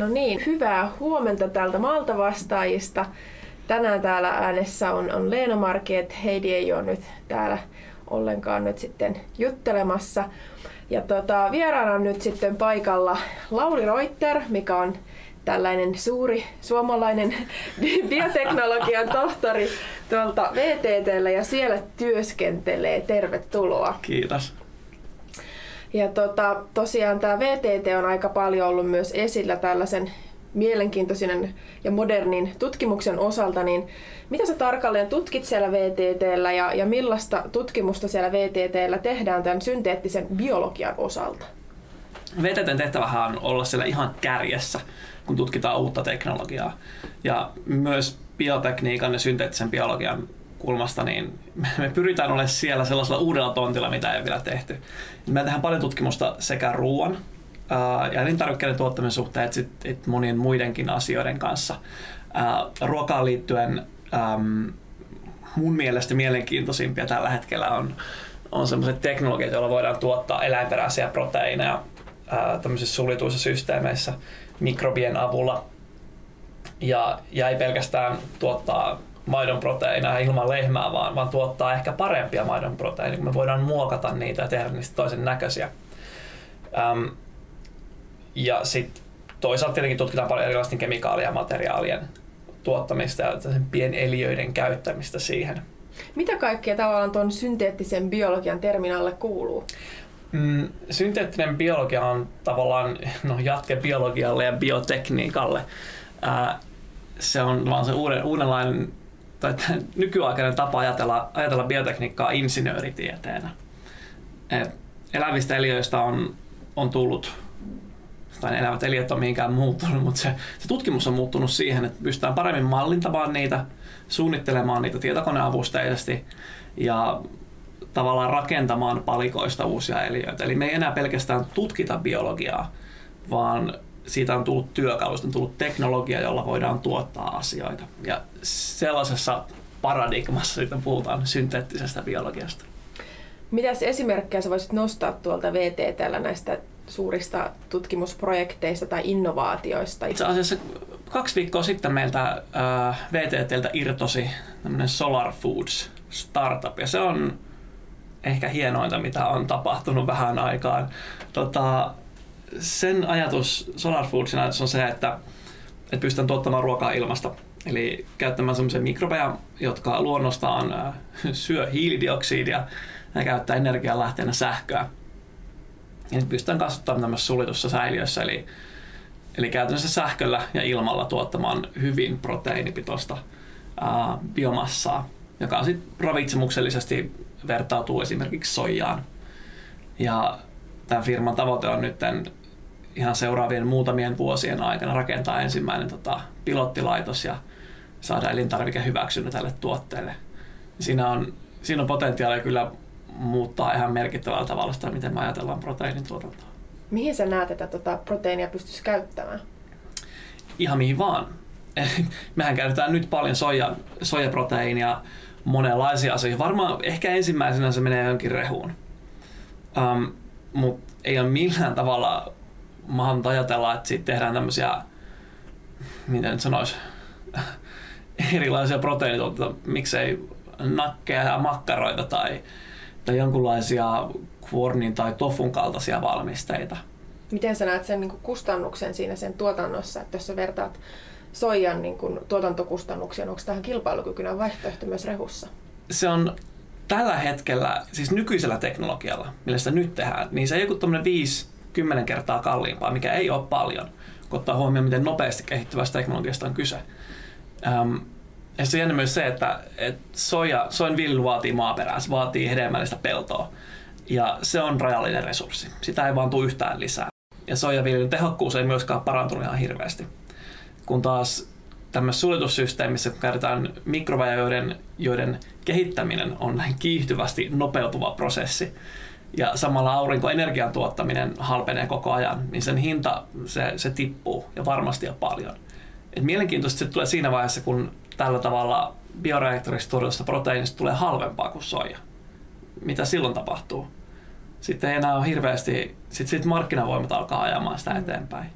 No niin, hyvää huomenta täältä Malta vastaajista. Tänään täällä äänessä on, on Leena Marki, että Heidi ei ole nyt täällä ollenkaan nyt sitten juttelemassa. Ja tota, vieraana on nyt sitten paikalla Lauri Reuter, mikä on tällainen suuri suomalainen bioteknologian tohtori tuolta VTTllä ja siellä työskentelee. Tervetuloa. Kiitos. Ja tota, tosiaan tämä VTT on aika paljon ollut myös esillä tällaisen mielenkiintoisen ja modernin tutkimuksen osalta, niin mitä sä tarkalleen tutkit siellä VTTllä ja, ja millaista tutkimusta siellä VTTllä tehdään tämän synteettisen biologian osalta? VTTn tehtävähän on olla siellä ihan kärjessä, kun tutkitaan uutta teknologiaa. Ja myös biotekniikan ja synteettisen biologian kulmasta, niin me pyritään olemaan siellä sellaisella uudella tontilla, mitä ei vielä tehty. Me tehdään paljon tutkimusta sekä ruoan ja elintarvikkeiden tuottamisen suhteen, että, sit, että monien muidenkin asioiden kanssa. Ruokaan liittyen mun mielestä mielenkiintoisimpia tällä hetkellä on, on sellaiset teknologiat, joilla voidaan tuottaa eläinperäisiä proteiineja tämmöisissä sulituissa systeemeissä mikrobien avulla. Ja, ja ei pelkästään tuottaa maidon proteiineja ilman lehmää, vaan, vaan tuottaa ehkä parempia maidon proteiineja, kun me voidaan muokata niitä ja tehdä niistä toisen näköisiä. Ähm, ja sitten toisaalta tietenkin tutkitaan paljon erilaisten kemikaalien ja materiaalien tuottamista ja pieneliöiden käyttämistä siihen. Mitä kaikkea tavallaan tuon synteettisen biologian terminalle kuuluu? Mm, synteettinen biologia on tavallaan no, jatke biologialle ja biotekniikalle. Ää, se on vaan se uuden, uudenlainen tai nykyaikainen tapa ajatella, ajatella biotekniikkaa insinööritieteenä. Et elävistä eliöistä on, on tullut, tai elävät eliöt on mihinkään muuttunut, mutta se, se tutkimus on muuttunut siihen, että pystytään paremmin mallintamaan niitä, suunnittelemaan niitä tietokoneavusteisesti ja tavallaan rakentamaan palikoista uusia eliöitä. Eli me ei enää pelkästään tutkita biologiaa, vaan siitä on tullut työkalusta, on tullut teknologia, jolla voidaan tuottaa asioita. Ja sellaisessa paradigmassa sitten puhutaan synteettisestä biologiasta. Mitäs esimerkkejä sä voisit nostaa tuolta VTTllä näistä suurista tutkimusprojekteista tai innovaatioista? Itse asiassa kaksi viikkoa sitten meiltä äh, VTTltä irtosi Solar Foods startup, ja se on ehkä hienointa, mitä on tapahtunut vähän aikaan. Tota, sen ajatus Solar Foodsin ajatus on se, että, että pystytään tuottamaan ruokaa ilmasta. Eli käyttämään sellaisia mikrobeja, jotka luonnostaan syö hiilidioksidia ja käyttää energianlähteenä sähköä. Ja nyt pystytään kasvattamaan tämmöisessä sulitussa säiliössä, eli, eli käytännössä sähköllä ja ilmalla tuottamaan hyvin proteiinipitoista ää, biomassaa, joka sitten ravitsemuksellisesti vertautuu esimerkiksi soijaan. Ja tämän firman tavoite on nyt ihan seuraavien muutamien vuosien aikana rakentaa ensimmäinen tota, pilottilaitos ja saada elintarvike hyväksynyt tälle tuotteelle. Siinä on, siinä on potentiaalia kyllä muuttaa ihan merkittävällä tavalla sitä, miten me ajatellaan proteiinin tuotantoa. Mihin sä näet, että tota proteiinia pystyisi käyttämään? Ihan mihin vaan. Mehän käytetään nyt paljon soja, sojaproteiinia monenlaisia asioita. Varmaan ehkä ensimmäisenä se menee jonkin rehuun. Um, Mutta ei ole millään tavalla mahdollista ajatella, että siitä tehdään tämmöisiä, miten nyt sanoisi, erilaisia proteiinituotteita, miksei nakkeja ja makkaroita tai, tai jonkunlaisia kuornin tai tofun kaltaisia valmisteita. Miten sä näet sen niin kustannuksen siinä sen tuotannossa, että jos sä vertaat soijan niin kuin, tuotantokustannuksia, onko tähän kilpailukykyinen vaihtoehto myös rehussa? Se on tällä hetkellä, siis nykyisellä teknologialla, millä sitä nyt tehdään, niin se joku tämmöinen 5-10 kertaa kalliimpaa, mikä ei ole paljon, kun ottaa huomioon, miten nopeasti kehittyvästä teknologiasta on kyse. Ähm, ja se on myös se, että, että soja, soin viljely vaatii maaperää, se vaatii hedelmällistä peltoa. Ja se on rajallinen resurssi. Sitä ei vaan tule yhtään lisää. Ja soijaviljelyn tehokkuus ei myöskään parantunut ihan hirveästi. Kun taas tämmöisessä suljetussysteemissä, kun käytetään mikrobeja, joiden, joiden kehittäminen on näin kiihtyvästi nopeutuva prosessi, ja samalla aurinkoenergian tuottaminen halpenee koko ajan, niin sen hinta se, se tippuu ja varmasti jo paljon. Et mielenkiintoista se tulee siinä vaiheessa, kun tällä tavalla bioreaktorista tuodusta proteiinista tulee halvempaa kuin soija. Mitä silloin tapahtuu? Sitten ei enää ole hirveästi, sitten sit markkinavoimat alkaa ajamaan sitä eteenpäin.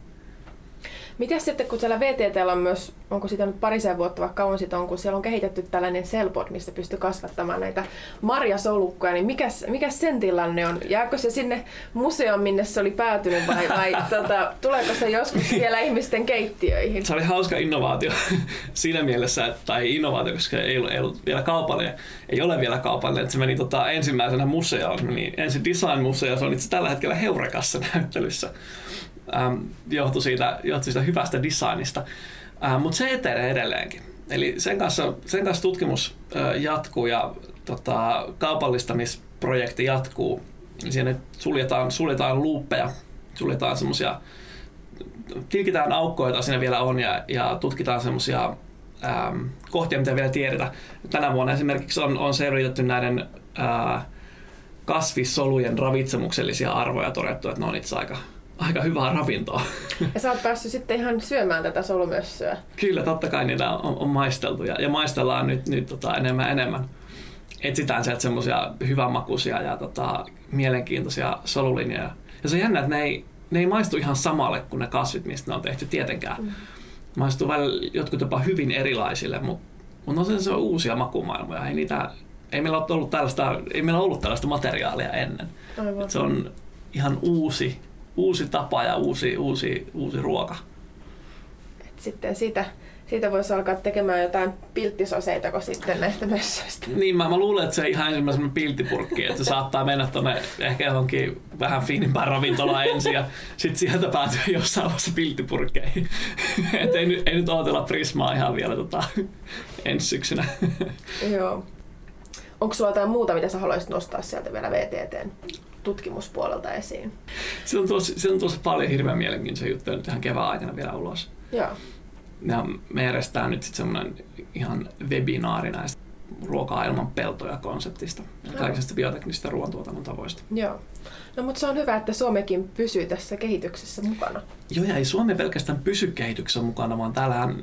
Miten sitten, kun siellä VTT on myös, onko sitä nyt parisen vuotta, vaikka kauan sitten on, kun siellä on kehitetty tällainen Cellbot, mistä pystyy kasvattamaan näitä marjasolukkoja, niin mikä, mikä sen tilanne on? Jääkö se sinne museoon, minne se oli päätynyt vai, vai tota, tuleeko se joskus vielä ihmisten keittiöihin? Se oli hauska innovaatio siinä mielessä, tai innovaatio, koska ei ollut, ei ollut vielä kaupallinen, ei ole vielä kaupallinen, että se meni tota, ensimmäisenä museoon, se meni ensin Design Museo, se on itse tällä hetkellä Heurekassa näyttelyssä ähm, johtui, siitä, johtui siitä hyvästä designista. Ähm, Mutta se etenee edelleenkin. Eli sen kanssa, sen kanssa tutkimus äh, jatkuu ja tota, kaupallistamisprojekti jatkuu. Siinä suljetaan, suljetaan luuppeja, suljetaan semmoisia, tilkitään aukkoja, joita siinä vielä on ja, ja tutkitaan semmoisia ähm, kohtia, mitä vielä tiedetä. Tänä vuonna esimerkiksi on, on selvitetty näiden äh, kasvissolujen ravitsemuksellisia arvoja todettu, että ne on itse aika, aika hyvää ravintoa. Ja sä oot päässyt sitten ihan syömään tätä solumössöä. Kyllä, totta kai niitä on, on maisteltu ja, ja maistellaan nyt, nyt tota, enemmän enemmän. Etsitään sieltä semmoisia hyvänmakuisia ja tota, mielenkiintoisia solulinjoja. Ja se on jännä, että ne ei, ne ei maistu ihan samalle kuin ne kasvit, mistä ne on tehty tietenkään. Mm. Maistuu välillä jotkut jopa hyvin erilaisille, mutta, mutta on se, se on uusia makumaailmoja. Ei, niitä, ei, meillä ole ollut tällaista, ei meillä ollut tällaista materiaalia ennen. Se on ihan uusi uusi tapa ja uusi, uusi, uusi ruoka. Et sitten siitä, siitä voisi alkaa tekemään jotain pilttisoseita kuin sitten näistä mössöistä. Niin, mä, mä luulen, että se ihan ensimmäisenä pilttipurkki, että se saattaa mennä tuonne ehkä johonkin vähän fiinimpään ravintolaan ensin ja sitten sieltä päätyy jossain vaiheessa pilttipurkkeihin. Et ei, ei nyt odotella Prismaa ihan vielä tota, ensi syksynä. Joo. Onko sulla jotain muuta, mitä sä haluaisit nostaa sieltä vielä VTTn tutkimuspuolelta esiin? Se on tosi, se on tosi paljon hirveän mielenkiintoisia juttuja nyt ihan kevään aikana vielä ulos. Joo. Ja me järjestetään nyt sitten semmoinen ihan webinaari näistä ruokaa ilman peltoja konseptista ja kaikista bioteknisistä ruoantuotannon tavoista. Joo. No mutta se on hyvä, että Suomekin pysyy tässä kehityksessä mukana. Joo, ja ei Suomi pelkästään pysy kehityksessä mukana, vaan täällähän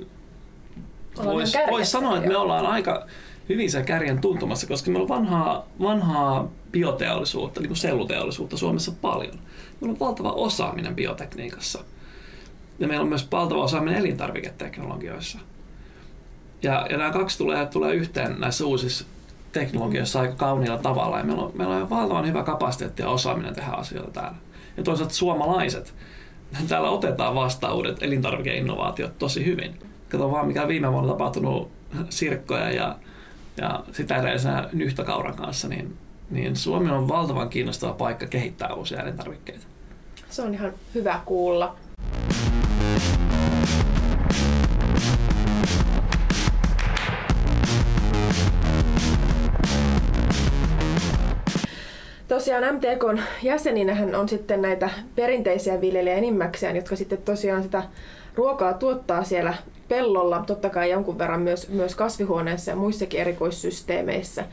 voisi vois sanoa, että me ollaan aika hyvin se kärjen tuntumassa, koska meillä on vanhaa, vanhaa bioteollisuutta, niin kuin selluteollisuutta Suomessa paljon. Meillä on valtava osaaminen biotekniikassa. Ja meillä on myös valtava osaaminen elintarviketeknologioissa. Ja, ja nämä kaksi tulee, tulee yhteen näissä uusissa teknologioissa aika kauniilla tavalla. Ja meillä on, meillä on valtavan hyvä kapasiteetti ja osaaminen tehdä asioita täällä. Ja toisaalta suomalaiset, täällä otetaan vastaan uudet elintarvikeinnovaatiot tosi hyvin. Kato vaan, mikä viime vuonna tapahtunut sirkkoja ja, ja sitä edellisenä nyhtäkauran kanssa, niin niin Suomi on valtavan kiinnostava paikka kehittää uusia elintarvikkeita. Se on ihan hyvä kuulla. Tosiaan MTKn jäseninähän on sitten näitä perinteisiä viljelijä enimmäkseen, jotka sitten tosiaan sitä ruokaa tuottaa siellä pellolla, totta kai jonkun verran myös, myös kasvihuoneessa ja muissakin erikoissysteemeissä.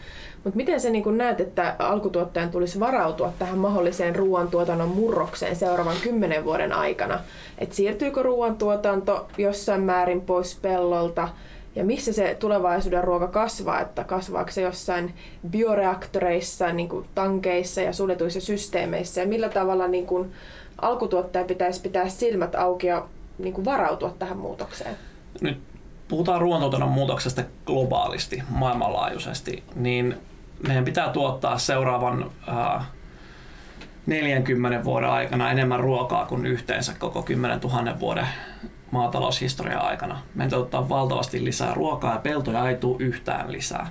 Mutta miten sä niin näet, että alkutuottajan tulisi varautua tähän mahdolliseen ruoantuotannon murrokseen seuraavan kymmenen vuoden aikana? Et siirtyykö ruoantuotanto jossain määrin pois pellolta? Ja missä se tulevaisuuden ruoka kasvaa? Että kasvaako se jossain bioreaktoreissa, niin kuin tankeissa ja suljetuissa systeemeissä? Ja millä tavalla niin kuin alkutuottaja pitäisi pitää silmät auki ja niin kuin varautua tähän muutokseen? Nyt puhutaan ruoantuotannon muutoksesta globaalisti, maailmanlaajuisesti, niin meidän pitää tuottaa seuraavan äh, 40 vuoden aikana enemmän ruokaa kuin yhteensä koko 10 000 vuoden maataloushistorian aikana. Meidän tuottaa valtavasti lisää ruokaa ja peltoja ei tule yhtään lisää.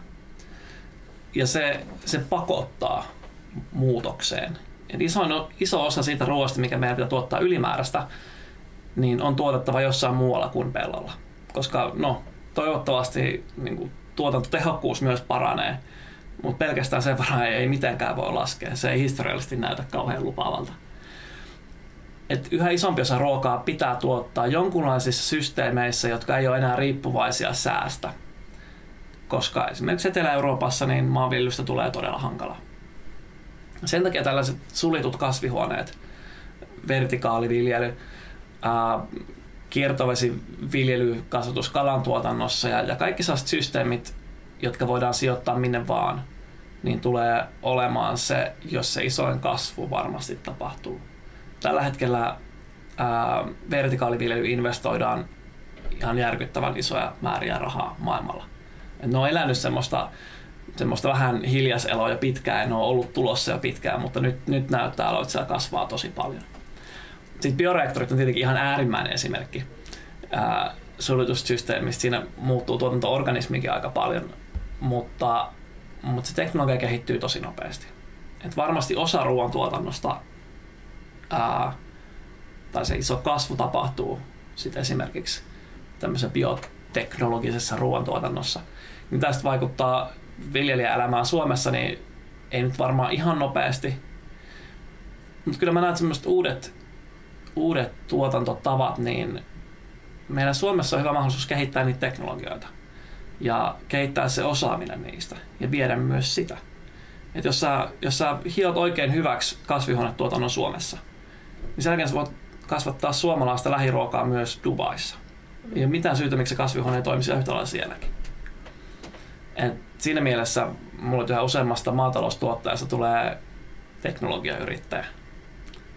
Ja se, se pakottaa muutokseen. Et iso, iso osa siitä ruoasta, mikä meidän pitää tuottaa ylimääräistä, niin on tuotettava jossain muualla kuin pellolla. Koska no, toivottavasti niin kuin, tuotantotehokkuus myös paranee mutta pelkästään sen varaan ei mitenkään voi laskea. Se ei historiallisesti näytä kauhean lupaavalta. Et yhä isompi osa ruokaa pitää tuottaa jonkunlaisissa systeemeissä, jotka ei ole enää riippuvaisia säästä. Koska esimerkiksi Etelä-Euroopassa niin maanviljelystä tulee todella hankala. Sen takia tällaiset suljetut kasvihuoneet, vertikaaliviljely, ää, kiertovesiviljely, kasvatus kalantuotannossa ja, ja kaikki sellaiset systeemit, jotka voidaan sijoittaa minne vaan, niin tulee olemaan se, jos se isoin kasvu varmasti tapahtuu. Tällä hetkellä ää, vertikaaliviljely investoidaan ihan järkyttävän isoja määriä rahaa maailmalla. Et ne on elänyt semmoista, semmoista vähän hiljaiseloa jo pitkään, ne on ollut tulossa jo pitkään, mutta nyt, nyt näyttää että siellä kasvaa tosi paljon. Sitten bioreaktorit on tietenkin ihan äärimmäinen esimerkki ää, solutussysteemistä. Siinä muuttuu tuotanto-organismikin aika paljon, mutta, mutta se teknologia kehittyy tosi nopeasti. Et varmasti osa ruoantuotannosta ää, tai se iso kasvu tapahtuu sit esimerkiksi tämmöisessä bioteknologisessa ruoantuotannossa. Niin tästä vaikuttaa viljelijäelämään Suomessa, niin ei nyt varmaan ihan nopeasti. Mutta kyllä mä näen, semmoiset uudet, uudet tuotantotavat, niin meillä Suomessa on hyvä mahdollisuus kehittää niitä teknologioita ja kehittää se osaaminen niistä ja viedä myös sitä. Et jos, sä, jos sä hiot oikein hyväksi kasvihuonetuotannon Suomessa, sen jälkeen sä voit kasvattaa suomalaista lähiruokaa myös Dubaissa. Ei ole mitään syytä, miksi se kasvihuone ei toimisi yhtä lailla sielläkin. Et siinä mielessä mulla yhä useammasta maataloustuottajasta tulee teknologiayrittäjä.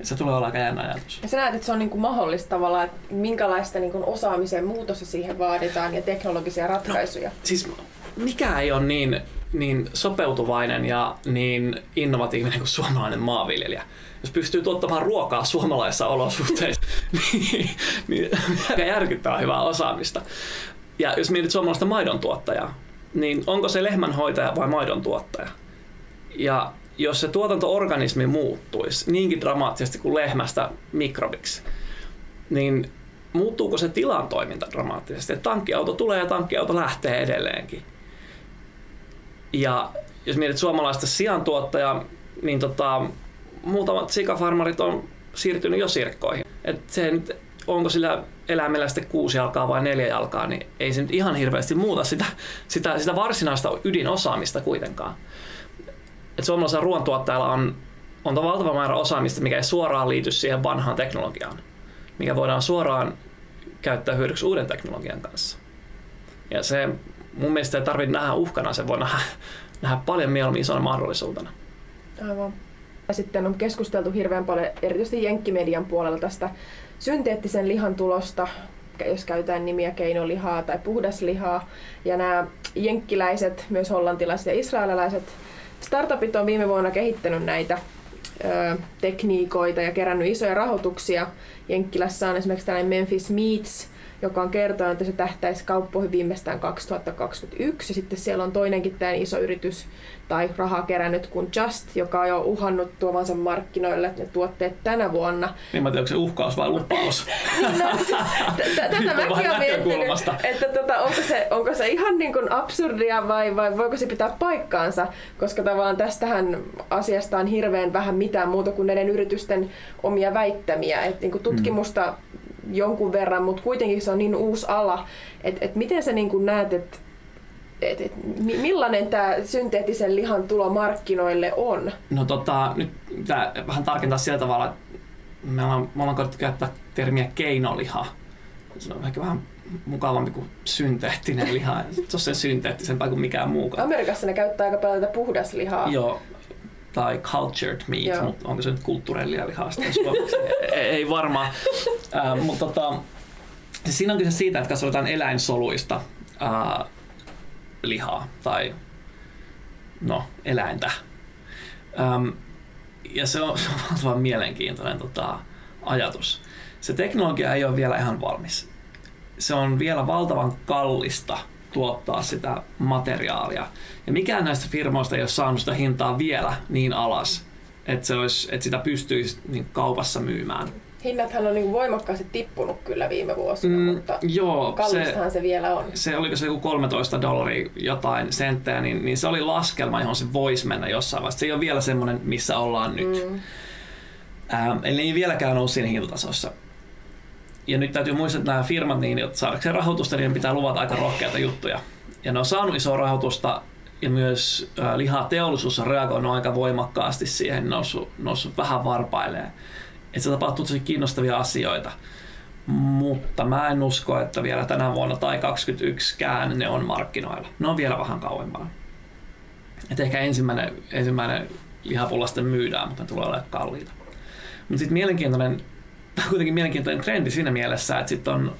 Et se tulee olla aika jännä ajatus. Ja sä näet, että se on niin kuin mahdollista tavallaan, että minkälaista niin kuin osaamisen muutosta siihen vaaditaan ja teknologisia ratkaisuja? No, siis mikä ei ole niin, niin sopeutuvainen ja niin innovatiivinen kuin suomalainen maanviljelijä jos pystyy tuottamaan ruokaa suomalaisissa olosuhteissa, niin, niin aika järkyttävää hyvää osaamista. Ja jos mietit suomalaista maidon tuottajaa, niin onko se lehmänhoitaja vai maidon tuottaja? Ja jos se tuotantoorganismi muuttuisi niinkin dramaattisesti kuin lehmästä mikrobiksi, niin muuttuuko se tilan toiminta dramaattisesti? Että tankkiauto tulee ja tankkiauto lähtee edelleenkin. Ja jos mietit suomalaista siantuottajaa, niin tota, muutamat sikafarmarit on siirtynyt jo sirkkoihin. Et se nyt, onko sillä eläimellä sitten kuusi jalkaa vai neljä jalkaa, niin ei se nyt ihan hirveästi muuta sitä, sitä, sitä varsinaista ydinosaamista kuitenkaan. Et suomalaisella ruoantuottajalla on, on valtava määrä osaamista, mikä ei suoraan liity siihen vanhaan teknologiaan, mikä voidaan suoraan käyttää hyödyksi uuden teknologian kanssa. Ja se mun mielestä ei tarvitse nähdä uhkana, se voi nähdä, nähdä paljon mieluummin isona mahdollisuutena. Aivan. Sitten on keskusteltu hirveän paljon, erityisesti Jenkkimedian puolella tästä synteettisen lihan tulosta, jos käytetään nimiä keinolihaa tai puhdaslihaa. Ja nämä jenkkiläiset, myös hollantilaiset ja israelilaiset startupit on viime vuonna kehittänyt näitä ö, tekniikoita ja kerännyt isoja rahoituksia. Jenkkilässä on esimerkiksi tällainen Memphis Meats, joka on kertonut, että se tähtäisi kauppoihin viimeistään 2021. Ja sitten siellä on toinenkin tämä iso yritys tai rahaa kerännyt kuin Just, joka on jo uhannut tuovansa markkinoille ne tuotteet tänä vuonna. Niin mä tiedän, onko se uhkaus vai lupaus? no, siis, tätä mäkin olen miettinyt, että tota, onko, se, onko se ihan niin kuin absurdia vai, vai voiko se pitää paikkaansa, koska tavallaan tästähän asiasta on hirveän vähän mitään muuta kuin näiden yritysten omia väittämiä. Et niin kuin tutkimusta mm jonkun verran, mutta kuitenkin se on niin uusi ala, että et miten sä niin näet, että et, et, millainen tämä synteettisen lihan tulo markkinoille on? No tota, nyt pitää vähän tarkentaa sillä tavalla, että me ollaan, me ollaan koettu käyttää termiä keinoliha. Se on ehkä vähän mukavampi kuin synteettinen liha. Se on sen synteettisempää kuin mikään muu. Amerikassa ne käyttää aika paljon tätä puhdaslihaa. Joo, tai cultured meat, Joo. mutta onko se nyt kulttuurellia lihaa suomeksi? ei varmaan. Äh, mutta tota, siis siinä on kyse siitä, että kasvatetaan eläinsoluista äh, lihaa tai no, eläintä. Ähm, ja se on, se on valtavan mielenkiintoinen tota, ajatus. Se teknologia ei ole vielä ihan valmis. Se on vielä valtavan kallista tuottaa sitä materiaalia. Ja mikään näistä firmoista ei ole saanut sitä hintaa vielä niin alas, että, se olisi, että sitä pystyisi niin kaupassa myymään. Hinnathan on niin voimakkaasti tippunut kyllä viime vuosina, mm, mutta joo, kallistahan se, se vielä on. Se oliko se joku 13 dollaria jotain senttejä, niin, niin se oli laskelma, johon se voisi mennä jossain vaiheessa. Se ei ole vielä semmoinen, missä ollaan nyt. Mm. Ähm, eli ei vieläkään ole siinä hintatasossa. Ja nyt täytyy muistaa, että nämä firmat, niin, että saadakseen rahoitusta, niin pitää luvata aika rohkeita juttuja. Ja ne on saanut isoa rahoitusta ja myös äh, lihateollisuus on reagoinut aika voimakkaasti siihen, noussut, noussut vähän varpailemaan. Että se tapahtuu tosi kiinnostavia asioita. Mutta mä en usko, että vielä tänä vuonna tai 2021kään ne on markkinoilla. Ne on vielä vähän kauempana. Et ehkä ensimmäinen, ensimmäinen lihapulla sitten myydään, mutta ne tulee olemaan kalliita. Mutta sitten mielenkiintoinen kuitenkin mielenkiintoinen trendi siinä mielessä, että sitten on,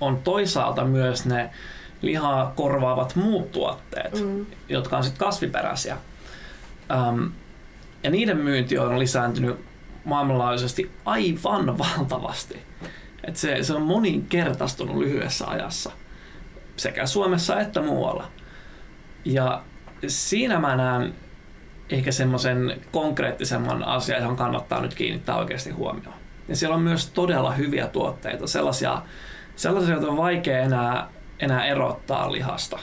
on toisaalta myös ne lihaa korvaavat muut tuotteet, mm. jotka on sitten kasviperäisiä. Um, ja niiden myynti on lisääntynyt maailmanlaajuisesti aivan valtavasti. Et se, se on moninkertaistunut lyhyessä ajassa sekä Suomessa että muualla. Ja siinä mä näen ehkä semmoisen konkreettisemman asian, johon kannattaa nyt kiinnittää oikeasti huomioon. Ja siellä on myös todella hyviä tuotteita, sellaisia, sellaisia joita on vaikea enää, enää erottaa lihasta.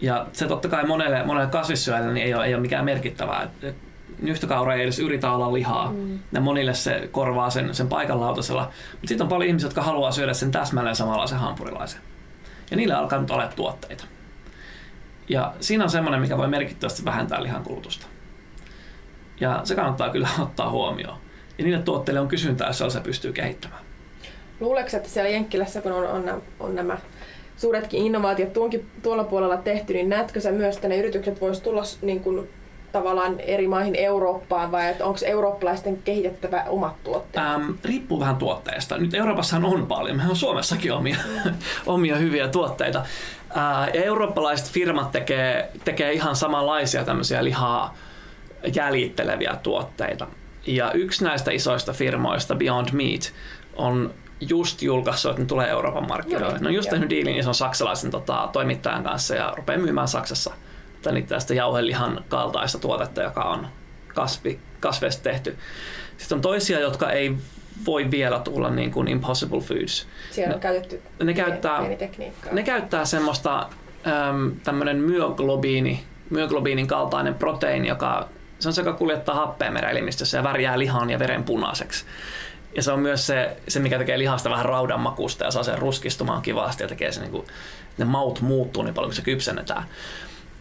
Ja se totta kai monelle, monelle kasvissyöjälle niin ei, ole, ei ole mikään merkittävää. Nyhtökaura ei edes yritä olla lihaa. Mm. Ja monille se korvaa sen, sen paikan lautasella. Mutta sitten on paljon ihmisiä, jotka haluaa syödä sen täsmälleen samanlaisen hampurilaisen. Ja niillä alkaa nyt olla tuotteita. Ja siinä on semmoinen, mikä voi merkittävästi vähentää lihan kulutusta. Ja se kannattaa kyllä ottaa huomioon. Ja niille tuotteille on kysyntää, jos se pystyy kehittämään. Luuleeko, että siellä Jenkkilässä, kun on, on, on nämä suuretkin innovaatiot tuonkin, tuolla puolella tehty, niin näetkö sä myös, että ne yritykset voisivat tulla niin kuin, tavallaan eri maihin Eurooppaan vai onko eurooppalaisten kehitettävä omat tuotteet? Ähm, riippuu vähän tuotteesta. Nyt Euroopassa on paljon. Meillä on Suomessakin omia, omia hyviä tuotteita. Äh, ja eurooppalaiset firmat tekee, tekee ihan samanlaisia tämmöisiä lihaa jäljitteleviä tuotteita. Ja yksi näistä isoista firmoista, Beyond Meat, on just julkaissut, että ne tulee Euroopan markkinoille. Ne on just tehnyt diilin ison saksalaisen tota, toimittajan kanssa ja rupeaa myymään Saksassa tästä jauhelihan kaltaista tuotetta, joka on kasvi, kasveista tehty. Sitten on toisia, jotka ei voi vielä tulla niin kuin Impossible Foods. Siellä on ne, käytetty ne käyttää, ne käyttää semmoista äm, tämmöinen myoglobiini, myoglobiinin kaltainen proteiini, joka se on se, joka kuljettaa happea mereelimistössä ja värjää lihan ja veren punaiseksi. Ja se on myös se, se mikä tekee lihasta vähän raudanmakusta ja saa sen ruskistumaan kivasti ja tekee se, niin kuin, ne maut muuttuu niin paljon, kun se kypsennetään.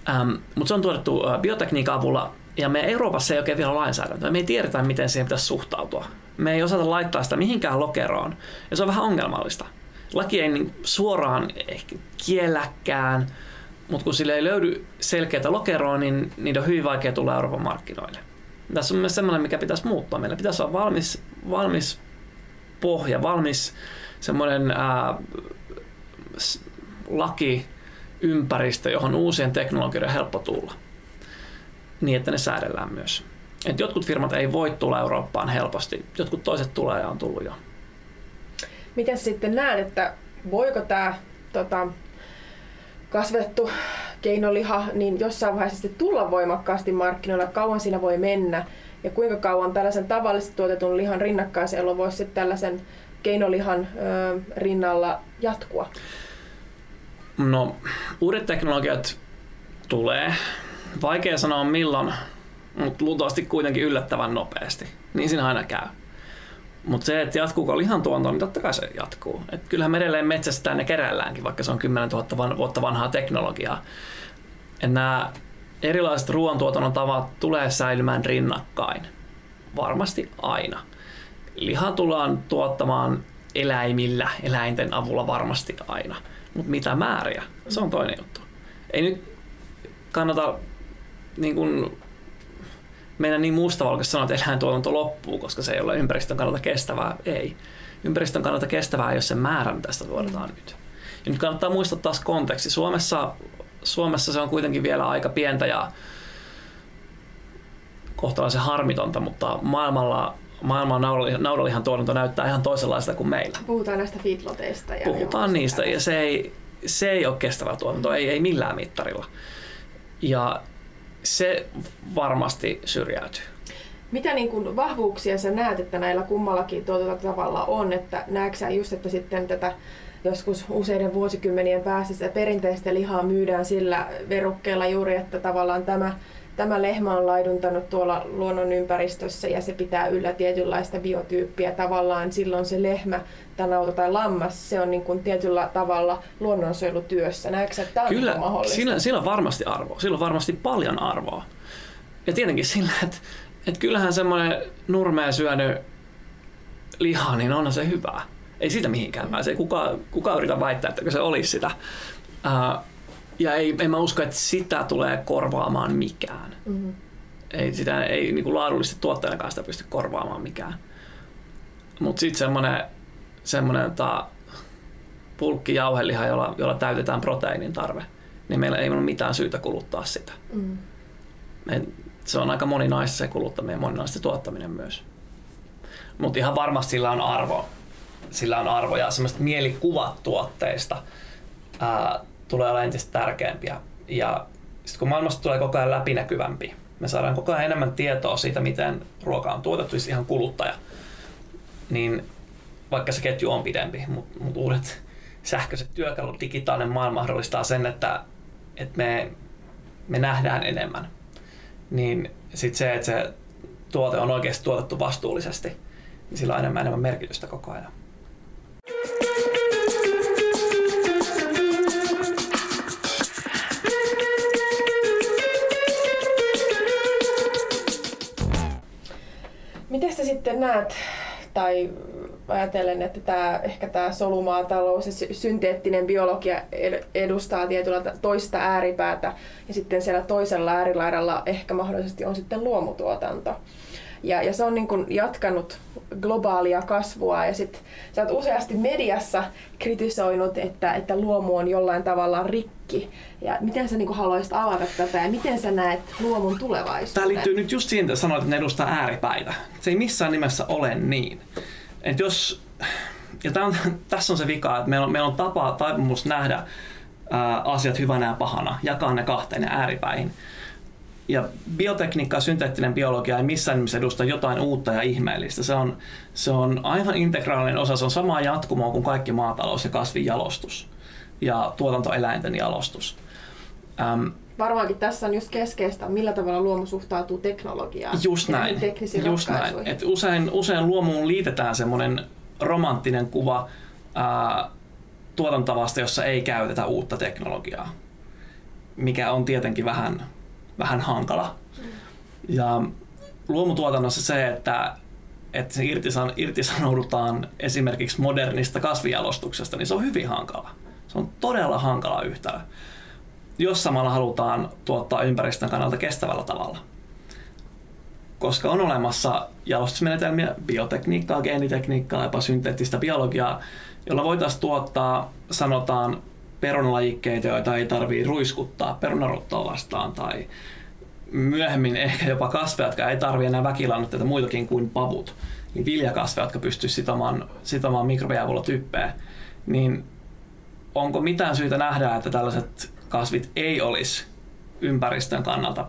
Ähm, mutta se on tuotettu biotekniikan avulla ja me Euroopassa ei oikein vielä lainsäädäntöä. Me ei tiedetä, miten siihen pitäisi suhtautua. Me ei osata laittaa sitä mihinkään lokeroon ja se on vähän ongelmallista. Laki ei niin suoraan ehkä kielläkään, mutta kun sille ei löydy selkeää lokeroa, niin niitä on hyvin vaikea tulla Euroopan markkinoille. Tässä on myös sellainen, mikä pitäisi muuttua. Meillä pitäisi olla valmis, valmis pohja, valmis semmoinen ää, laki, ympäristö, johon uusien teknologioiden on helppo tulla. Niin, että ne säädellään myös. Et jotkut firmat ei voi tulla Eurooppaan helposti, jotkut toiset tulee ja on tullut jo. Miten sitten näet, että voiko tämä tota, kasvettu keinoliha niin jossain vaiheessa tulla voimakkaasti markkinoilla, kauan siinä voi mennä ja kuinka kauan tällaisen tavallisesti tuotetun lihan rinnakkaiselo voisi sitten tällaisen keinolihan ö, rinnalla jatkua? No, uudet teknologiat tulee. Vaikea sanoa milloin, mutta luultavasti kuitenkin yllättävän nopeasti. Niin siinä aina käy. Mutta se, että jatkuuko lihantuonto, niin totta kai se jatkuu. Et kyllähän me edelleen metsästetään ja keräilläänkin, vaikka se on 10 000 vuotta vanhaa teknologiaa. Nämä erilaiset ruoantuotannon tavat tulee säilymään rinnakkain. Varmasti aina. Liha tullaan tuottamaan eläimillä, eläinten avulla varmasti aina. Mutta mitä määriä, se on toinen juttu. Ei nyt kannata niin kun, mennä niin mustavalkoisesti sanoa, että eläintuotanto loppuu, koska se ei ole ympäristön kannalta kestävää. Ei. Ympäristön kannalta kestävää ei ole se määrä, mitä tästä tuotetaan mm. nyt. Ja nyt kannattaa muistaa taas konteksti. Suomessa, Suomessa se on kuitenkin vielä aika pientä ja kohtalaisen harmitonta, mutta maailmalla maailman naudanlihan tuotanto näyttää ihan toisenlaista kuin meillä. Puhutaan näistä feedloteista. Ja Puhutaan niistä ja se ei, se ei ole kestävä tuotanto, ei, ei millään mittarilla. Ja se varmasti syrjäytyy. Mitä niin kuin vahvuuksia sä näet, että näillä kummallakin tuolla tavalla on? Että näetkö sä just, että sitten tätä joskus useiden vuosikymmenien päästä sitä perinteistä lihaa myydään sillä verukkeella juuri, että tavallaan tämä tämä lehmä on laiduntanut tuolla luonnon ympäristössä ja se pitää yllä tietynlaista biotyyppiä. Tavallaan silloin se lehmä tai nauta tai lammas, se on niin kuin tietyllä tavalla luonnonsuojelutyössä. Näetkö että tämä Kyllä, on mahdollista? Sillä, sillä on varmasti arvoa. Sillä on varmasti paljon arvoa. Ja tietenkin sillä, että, että kyllähän semmoinen nurmea syönyt liha, niin onhan se hyvää. Ei siitä mihinkään pääse. Ei kukaan, kuka yritä väittää, että se olisi sitä. Uh, ja ei, en mä usko, että sitä tulee korvaamaan mikään. Mm. hmm. Ei, sitä, ei niin kuin laadullisesti tuotteena kanssa sitä pysty korvaamaan mikään. Mutta sitten semmoinen semmoinen ta, pulkkijauheliha, jolla, jolla täytetään proteiinin tarve, niin meillä ei ole mitään syytä kuluttaa sitä. Mm. Me, se on aika moninaista se kuluttaminen ja moninaista tuottaminen myös. Mutta ihan varmasti sillä on arvo. Sillä on arvo ja semmoista mielikuvat tuotteista ää, tulee olla entistä tärkeämpiä. Ja sitten kun maailmasta tulee koko ajan läpinäkyvämpi, me saadaan koko ajan enemmän tietoa siitä, miten ruoka on tuotettu, siis ihan kuluttaja, niin vaikka se ketju on pidempi, mutta mut uudet sähköiset työkalut, digitaalinen maailma mahdollistaa sen, että, että me, me nähdään enemmän. Niin sitten se, että se tuote on oikeasti tuotettu vastuullisesti, niin sillä on enemmän enemmän merkitystä koko ajan. Miten sä sitten näet, tai ajatellen, että tämä, ehkä tämä solumaatalous ja synteettinen biologia edustaa tietyllä toista ääripäätä ja sitten siellä toisella äärilaidalla ehkä mahdollisesti on sitten luomutuotanto. Ja, ja se on niin kuin jatkanut globaalia kasvua ja sitten sä oot useasti mediassa kritisoinut, että, että luomu on jollain tavalla rikki. Ja miten sä niin kuin haluaisit avata tätä ja miten sä näet luomun tulevaisuuden? Tämä liittyy nyt just siihen, että sanoit, että ne edustaa ääripäitä. Se ei missään nimessä ole niin. Et jos, ja tämän, tässä on se vika, että meillä on, meillä on tapa, taipumus nähdä ää, asiat hyvänä ja pahana, jakaa ne kahteen ja ääripäihin. Ja biotekniikka ja synteettinen biologia ei missään nimessä edusta jotain uutta ja ihmeellistä. Se on, se on aivan integraalinen osa, se on samaa jatkumoa kuin kaikki maatalous ja kasvinjalostus ja tuotantoeläinten jalostus. Ähm, Varmaankin tässä on just keskeistä, millä tavalla luomu suhtautuu teknologiaan. Just näin. Just näin. Et usein, usein luomuun liitetään semmoinen romanttinen kuva ää, tuotantavasta, jossa ei käytetä uutta teknologiaa, mikä on tietenkin vähän, vähän hankala. Ja luomutuotannossa se, että, että se irtisan, irtisanoudutaan esimerkiksi modernista kasvijalostuksesta, niin se on hyvin hankala. Se on todella hankala yhtälö jos samalla halutaan tuottaa ympäristön kannalta kestävällä tavalla. Koska on olemassa jalostusmenetelmiä, biotekniikkaa, geenitekniikkaa, jopa synteettistä biologiaa, jolla voitaisiin tuottaa, sanotaan, perunalajikkeita, joita ei tarvitse ruiskuttaa perunaruttoa vastaan, tai myöhemmin ehkä jopa kasveja, jotka ei tarvitse enää väkilannutteita muitakin kuin pavut, niin viljakasveja, jotka pystyisivät sitomaan, sitomaan mikrobiavulla typpeä, niin onko mitään syytä nähdä, että tällaiset kasvit ei olisi ympäristön kannalta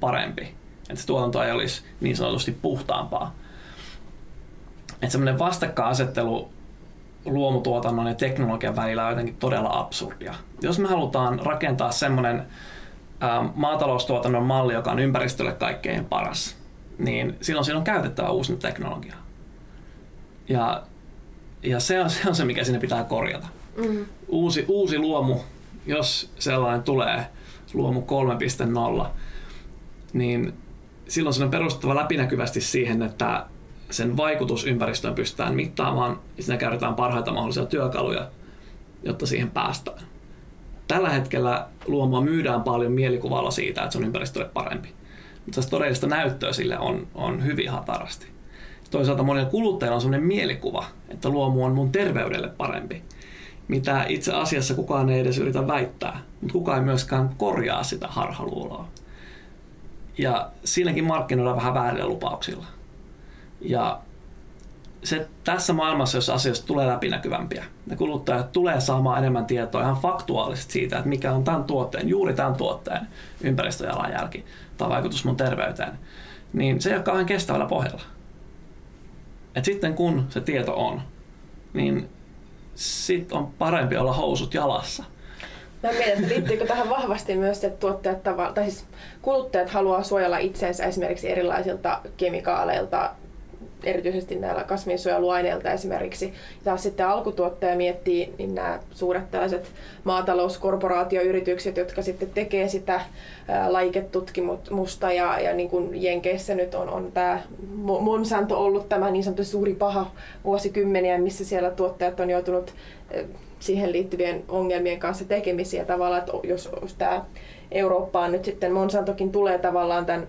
parempi. Että tuotanto ei olisi niin sanotusti puhtaampaa. Että semmoinen vastakkainasettelu luomutuotannon ja teknologian välillä on jotenkin todella absurdia. Jos me halutaan rakentaa semmoinen maataloustuotannon malli, joka on ympäristölle kaikkein paras, niin silloin siinä on käytettävä uusi teknologia. Ja, ja se, on, se on se, mikä sinne pitää korjata. Mm. Uusi, uusi luomu jos sellainen tulee, luomu 3.0, niin silloin se on perustuttava läpinäkyvästi siihen, että sen vaikutus ympäristöön pystytään mittaamaan ja siinä käytetään parhaita mahdollisia työkaluja, jotta siihen päästään. Tällä hetkellä luomua myydään paljon mielikuvalla siitä, että se on ympäristölle parempi. Mutta todellista näyttöä sille on, on hyvin hatarasti. Toisaalta monilla kuluttajilla on sellainen mielikuva, että luomu on mun terveydelle parempi mitä itse asiassa kukaan ei edes yritä väittää, mutta kukaan ei myöskään korjaa sitä harhaluuloa. Ja siinäkin markkinoidaan vähän väärillä lupauksilla. Ja se tässä maailmassa, jos asioista tulee läpinäkyvämpiä, ne kuluttajat tulee saamaan enemmän tietoa ihan faktuaalisesti siitä, että mikä on tämän tuotteen, juuri tämän tuotteen ympäristöjalanjälki tai vaikutus mun terveyteen, niin se ei ole kauhean kestävällä pohjalla. Et sitten kun se tieto on, niin sit on parempi olla housut jalassa. Mä mietin, että liittyykö tähän vahvasti myös, että tuottajat tai siis kuluttajat haluaa suojella itsensä esimerkiksi erilaisilta kemikaaleilta, erityisesti näillä kasvinsuojeluaineilta esimerkiksi. Ja taas sitten alkutuottaja miettii, niin nämä suuret tällaiset maatalouskorporaatioyritykset, jotka sitten tekee sitä laiketutkimusta ja, ja niin kuin Jenkeissä nyt on, on tämä Monsanto ollut tämä niin sanottu suuri paha vuosikymmeniä, missä siellä tuottajat on joutunut siihen liittyvien ongelmien kanssa tekemisiä tavallaan, että jos, tämä Eurooppaan nyt sitten Monsantokin tulee tavallaan tämän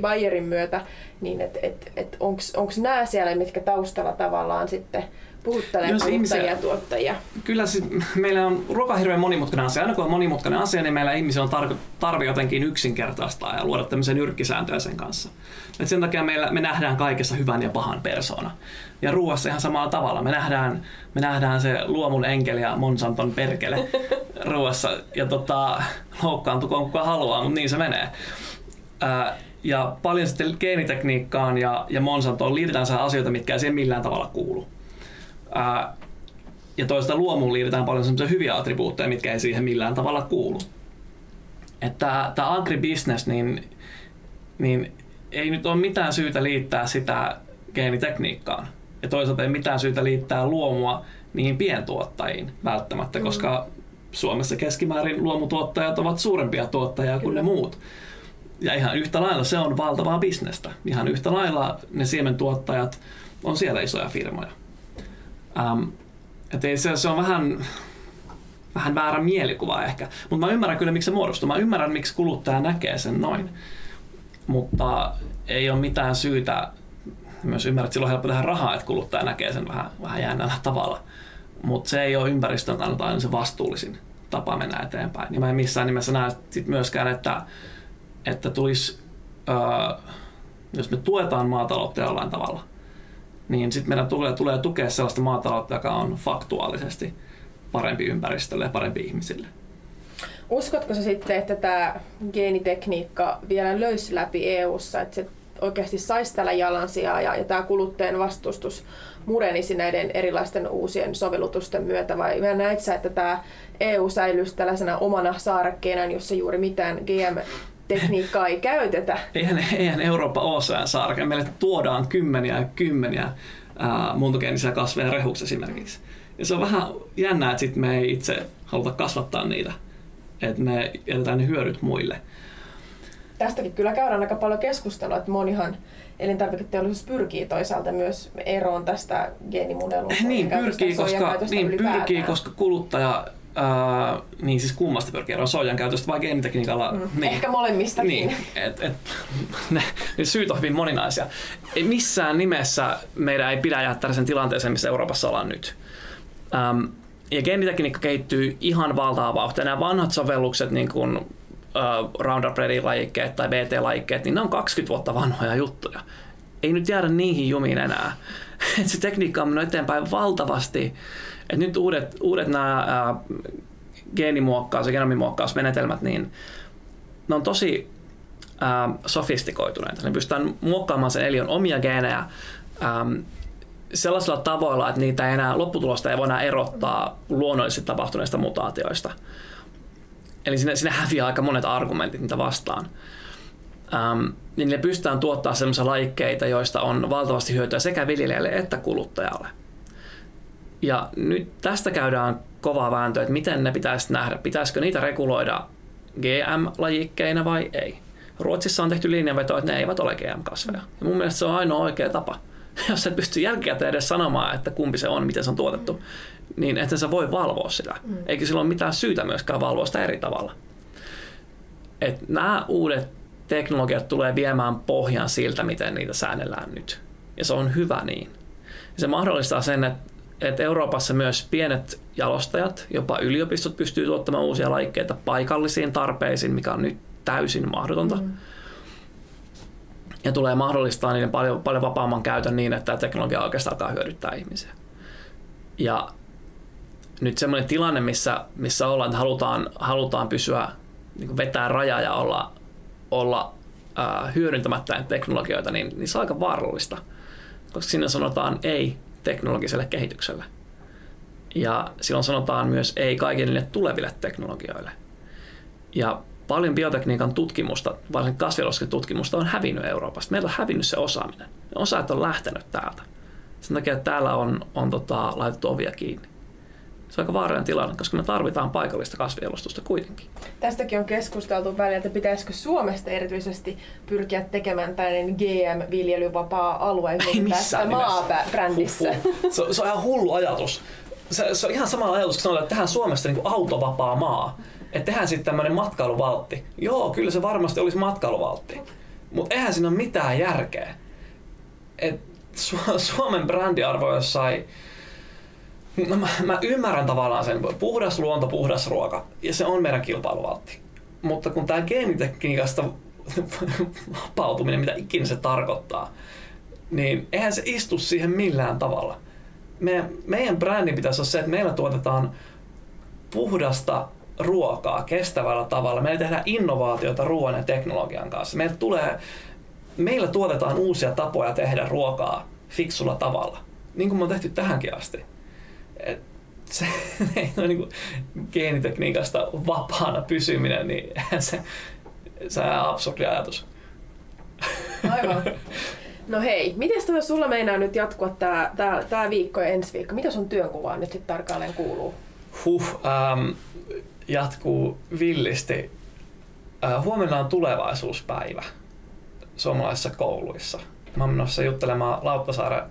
Bayerin myötä, niin että et, et onko nämä siellä, mitkä taustalla tavallaan sitten puhuttelee kuluttajia ja tuottajia? Kyllä siis, meillä on ruoka hirveän monimutkainen asia. Aina kun on monimutkainen asia, niin meillä ihmisiä on tar- tarve jotenkin yksinkertaistaa ja luoda tämmöisen nyrkkisääntöjä sen kanssa. Et sen takia meillä, me nähdään kaikessa hyvän ja pahan persona. Ja ruoassa ihan samalla tavalla. Me nähdään, me nähdään se luomun enkeli ja Monsanton perkele ruoassa. Ja tota, loukkaantukoon kuka haluaa, mutta niin se menee. Ää, ja paljon sitten geenitekniikkaan ja, ja Monsantoon liitetään asioita, mitkä ei siihen millään tavalla kuulu. Ää, ja toista luomuun liitetään paljon sellaisia hyviä attribuutteja, mitkä ei siihen millään tavalla kuulu. Että tämä agribusiness, niin, niin ei nyt ole mitään syytä liittää sitä geenitekniikkaan. Ja toisaalta ei mitään syytä liittää luomua niihin pientuottajiin välttämättä, mm. koska Suomessa keskimäärin luomutuottajat ovat suurempia tuottajia kuin Kyllä. ne muut. Ja ihan yhtä lailla se on valtavaa bisnestä. Ihan yhtä lailla ne siementuottajat on siellä isoja firmoja. Ähm, et ei se, se on vähän, vähän väärä mielikuva ehkä. Mutta mä ymmärrän kyllä, miksi se muodostuu. Mä ymmärrän, miksi kuluttaja näkee sen noin. Mutta ei ole mitään syytä, myös ymmärrän, että silloin on helppo tehdä rahaa, että kuluttaja näkee sen vähän, vähän jännällä tavalla. Mutta se ei ole ympäristön kannalta aina se vastuullisin tapa mennä eteenpäin. Ja mä en missään nimessä näe sit myöskään, että, että tulisi, öö, jos me tuetaan maataloutta jollain tavalla, niin sitten meidän tulee, tulee tukea sellaista maataloutta, joka on faktuaalisesti parempi ympäristölle ja parempi ihmisille. Uskotko sä sitten, että tämä geenitekniikka vielä löysi läpi EU-ssa, että se oikeasti saisi tällä jalansijaa ja, ja tämä kuluttajan vastustus murenisi näiden erilaisten uusien sovellutusten myötä vai näet sä, että tämä EU säilyisi tällaisena omana saarekkeenaan, jossa juuri mitään GM tekniikkaa ei käytetä. Eihän, eihän Eurooppa ole saareke. Meille tuodaan kymmeniä ja kymmeniä ää, muuntogeenisiä kasveja rehuksi esimerkiksi. Ja se on vähän jännää, että sit me ei itse haluta kasvattaa niitä. Että me jätetään ne hyödyt muille. Tästäkin kyllä käydään aika paljon keskustelua, että monihan elintarviketeollisuus pyrkii toisaalta myös eroon tästä geenimuunnellusta. Niin, pyrkii, koska, niin pyrkii, koska kuluttaja Uh, niin siis kummasta pyrkii eroon soijan käytöstä vai geenitekniikalla? Mm. Niin. Ehkä molemmistakin. Niin, et, et, ne, ne syyt on hyvin moninaisia. Ei missään nimessä meidän ei pidä jättää sen tilanteeseen, missä Euroopassa ollaan nyt. Um, ja geenitekniikka kehittyy ihan valtavaa vauhtia. Nämä vanhat sovellukset, niin kuin uh, Roundup Ready-lajikkeet tai BT-lajikkeet, niin ne on 20 vuotta vanhoja juttuja. Ei nyt jäädä niihin jumiin enää. Et se tekniikka on mennyt eteenpäin valtavasti et nyt uudet, uudet nämä geenimuokkaus- ja genomimuokkausmenetelmät, niin ne on tosi ää, sofistikoituneita. Ne pystytään muokkaamaan sen eliön omia geenejä ää, sellaisilla tavoilla, että niitä ei enää, lopputulosta ei voi enää erottaa luonnollisesti tapahtuneista mutaatioista. Eli sinne, sinne häviää aika monet argumentit niitä vastaan. Ähm, niin ne pystytään tuottaa sellaisia laikkeita, joista on valtavasti hyötyä sekä viljelijälle että kuluttajalle. Ja nyt tästä käydään kovaa vääntöä, että miten ne pitäisi nähdä. Pitäisikö niitä reguloida GM-lajikkeina vai ei? Ruotsissa on tehty linjanveto, että ne eivät ole GM-kasveja. Ja mun mielestä se on ainoa oikea tapa. Jos et pysty jälkikäteen edes sanomaan, että kumpi se on, miten se on tuotettu, niin että sä voi valvoa sitä. Mm. Eikä sillä ole mitään syytä myöskään valvoa sitä eri tavalla. Et nämä uudet teknologiat tulee viemään pohjan siltä, miten niitä säännellään nyt. Ja se on hyvä niin. Ja se mahdollistaa sen, että että Euroopassa myös pienet jalostajat, jopa yliopistot pystyy tuottamaan uusia laikkeita paikallisiin tarpeisiin, mikä on nyt täysin mahdotonta. Mm. Ja tulee mahdollistaa niiden paljon, paljon vapaamman käytön niin, että teknologia oikeastaan alkaa hyödyttää ihmisiä. Ja nyt semmoinen tilanne, missä, missä ollaan, että halutaan, halutaan pysyä, niin vetää raja ja olla, olla ää, hyödyntämättä teknologioita, niin, niin se on aika vaarallista. Koska sinne sanotaan ei teknologiselle kehitykselle. Ja silloin sanotaan myös ei kaikille tuleville teknologioille. Ja paljon biotekniikan tutkimusta, varsinkin tutkimusta on hävinnyt Euroopasta. Meillä on hävinnyt se osaaminen. Osaajat on lähtenyt täältä. Sen takia, että täällä on, on tota, laitettu ovia kiinni se on aika vaarallinen tilanne, koska me tarvitaan paikallista kasvijalostusta kuitenkin. Tästäkin on keskusteltu välillä, että pitäisikö Suomesta erityisesti pyrkiä tekemään tällainen GM-viljelyvapaa alue Ei missään maabrändissä. Se, se on ihan hullu ajatus. se, se on ihan sama ajatus, kun sanotaan, että tehdään Suomesta niin kuin autovapaa maa. Että tehdään sitten tämmöinen matkailuvaltti. Joo, kyllä se varmasti olisi matkailuvaltti. Mutta eihän siinä ole mitään järkeä. Et Su- Suomen brändiarvo jossain No mä, mä ymmärrän tavallaan sen, puhdas luonto, puhdas ruoka, ja se on meidän kilpailuvaltti. Mutta kun tämä geenitekniikasta vapautuminen, mitä ikinä se tarkoittaa, niin eihän se istu siihen millään tavalla. Meidän, meidän brändin pitäisi olla se, että meillä tuotetaan puhdasta ruokaa kestävällä tavalla. Meillä tehdään innovaatioita ruoan ja teknologian kanssa. Meillä, tulee, meillä tuotetaan uusia tapoja tehdä ruokaa fiksulla tavalla, niin kuin me on tehty tähänkin asti. Se ei ole niin geenitekniikasta vapaana pysyminen, niin se, se on absurdi ajatus. Aivan. No hei, miten tämä sulla meinaa nyt jatkua tämä, tämä, tämä viikko ja ensi viikko? Mitä sun työnkuvaan nyt sitten tarkalleen kuuluu? Huh, ähm, jatkuu villisti. Äh, huomenna on tulevaisuuspäivä suomalaisissa kouluissa. Mä oon menossa juttelemaan Lauttasaaren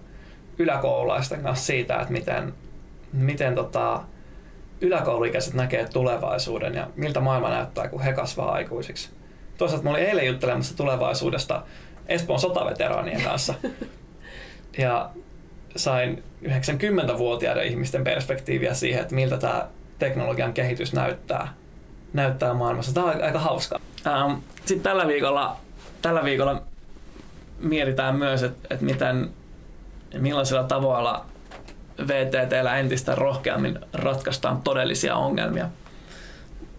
yläkoululaisten kanssa siitä, että miten, miten tota, yläkouluikäiset näkee tulevaisuuden ja miltä maailma näyttää, kun he kasvaa aikuisiksi. Toisaalta mä olin eilen juttelemassa tulevaisuudesta Espoon sotaveteraanien kanssa. Ja sain 90-vuotiaiden ihmisten perspektiiviä siihen, että miltä tämä teknologian kehitys näyttää, näyttää maailmassa. Tämä on aika hauska. Ähm, Sitten tällä viikolla, tällä viikolla mietitään myös, että, että miten, millaisilla tavoilla VTTllä entistä rohkeammin ratkaistaan todellisia ongelmia.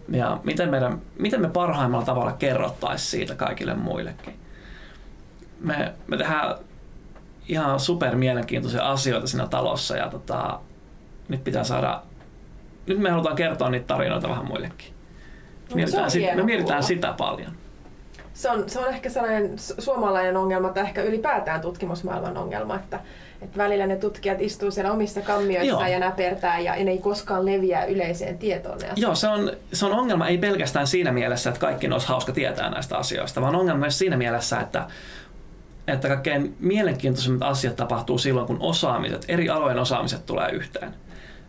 Ja miten, meidän, miten me parhaimmalla tavalla kerrottaisiin siitä kaikille muillekin. Me, me tehdään ihan super mielenkiintoisia asioita siinä talossa ja tota, nyt pitää saada, nyt me halutaan kertoa niitä tarinoita vähän muillekin. No, Mietitään, sit, me mietitään kuulla. sitä paljon. Se on, se on ehkä sellainen su- suomalainen ongelma, tai ehkä ylipäätään tutkimusmaailman ongelma, että, että välillä ne tutkijat istuu siellä omissa kammioissaan Joo. ja näpertää ja, ne ei koskaan leviä yleiseen tietoon. Joo, se on, se on ongelma ei pelkästään siinä mielessä, että kaikki olisi hauska tietää näistä asioista, vaan ongelma myös siinä mielessä, että, että kaikkein mielenkiintoisimmat asiat tapahtuu silloin, kun osaamiset, eri alojen osaamiset tulee yhteen.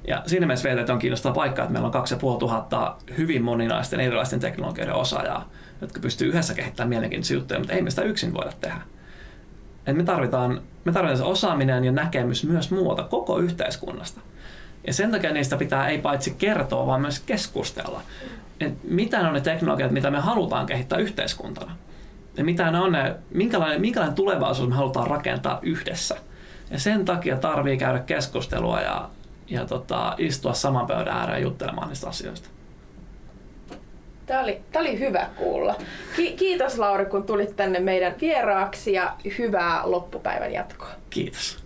Ja siinä mielessä VTT on kiinnostava paikka, että meillä on 2500 hyvin moninaisten erilaisten teknologioiden osaajaa, jotka pystyy yhdessä kehittämään mielenkiintoisia juttuja, mutta ei me sitä yksin voida tehdä. Et me, tarvitaan, me tarvitaan se osaaminen ja näkemys myös muuta koko yhteiskunnasta. Ja sen takia niistä pitää ei paitsi kertoa, vaan myös keskustella. Et mitä ne on ne teknologiat, mitä me halutaan kehittää yhteiskuntana. Ja mitä ne on ne, minkälainen, minkälainen tulevaisuus me halutaan rakentaa yhdessä. Ja sen takia tarvii käydä keskustelua ja, ja tota, istua saman pöydän ääreen juttelemaan niistä asioista. Tämä oli, tämä oli hyvä kuulla. Ki- kiitos Lauri, kun tulit tänne meidän vieraaksi ja hyvää loppupäivän jatkoa. Kiitos.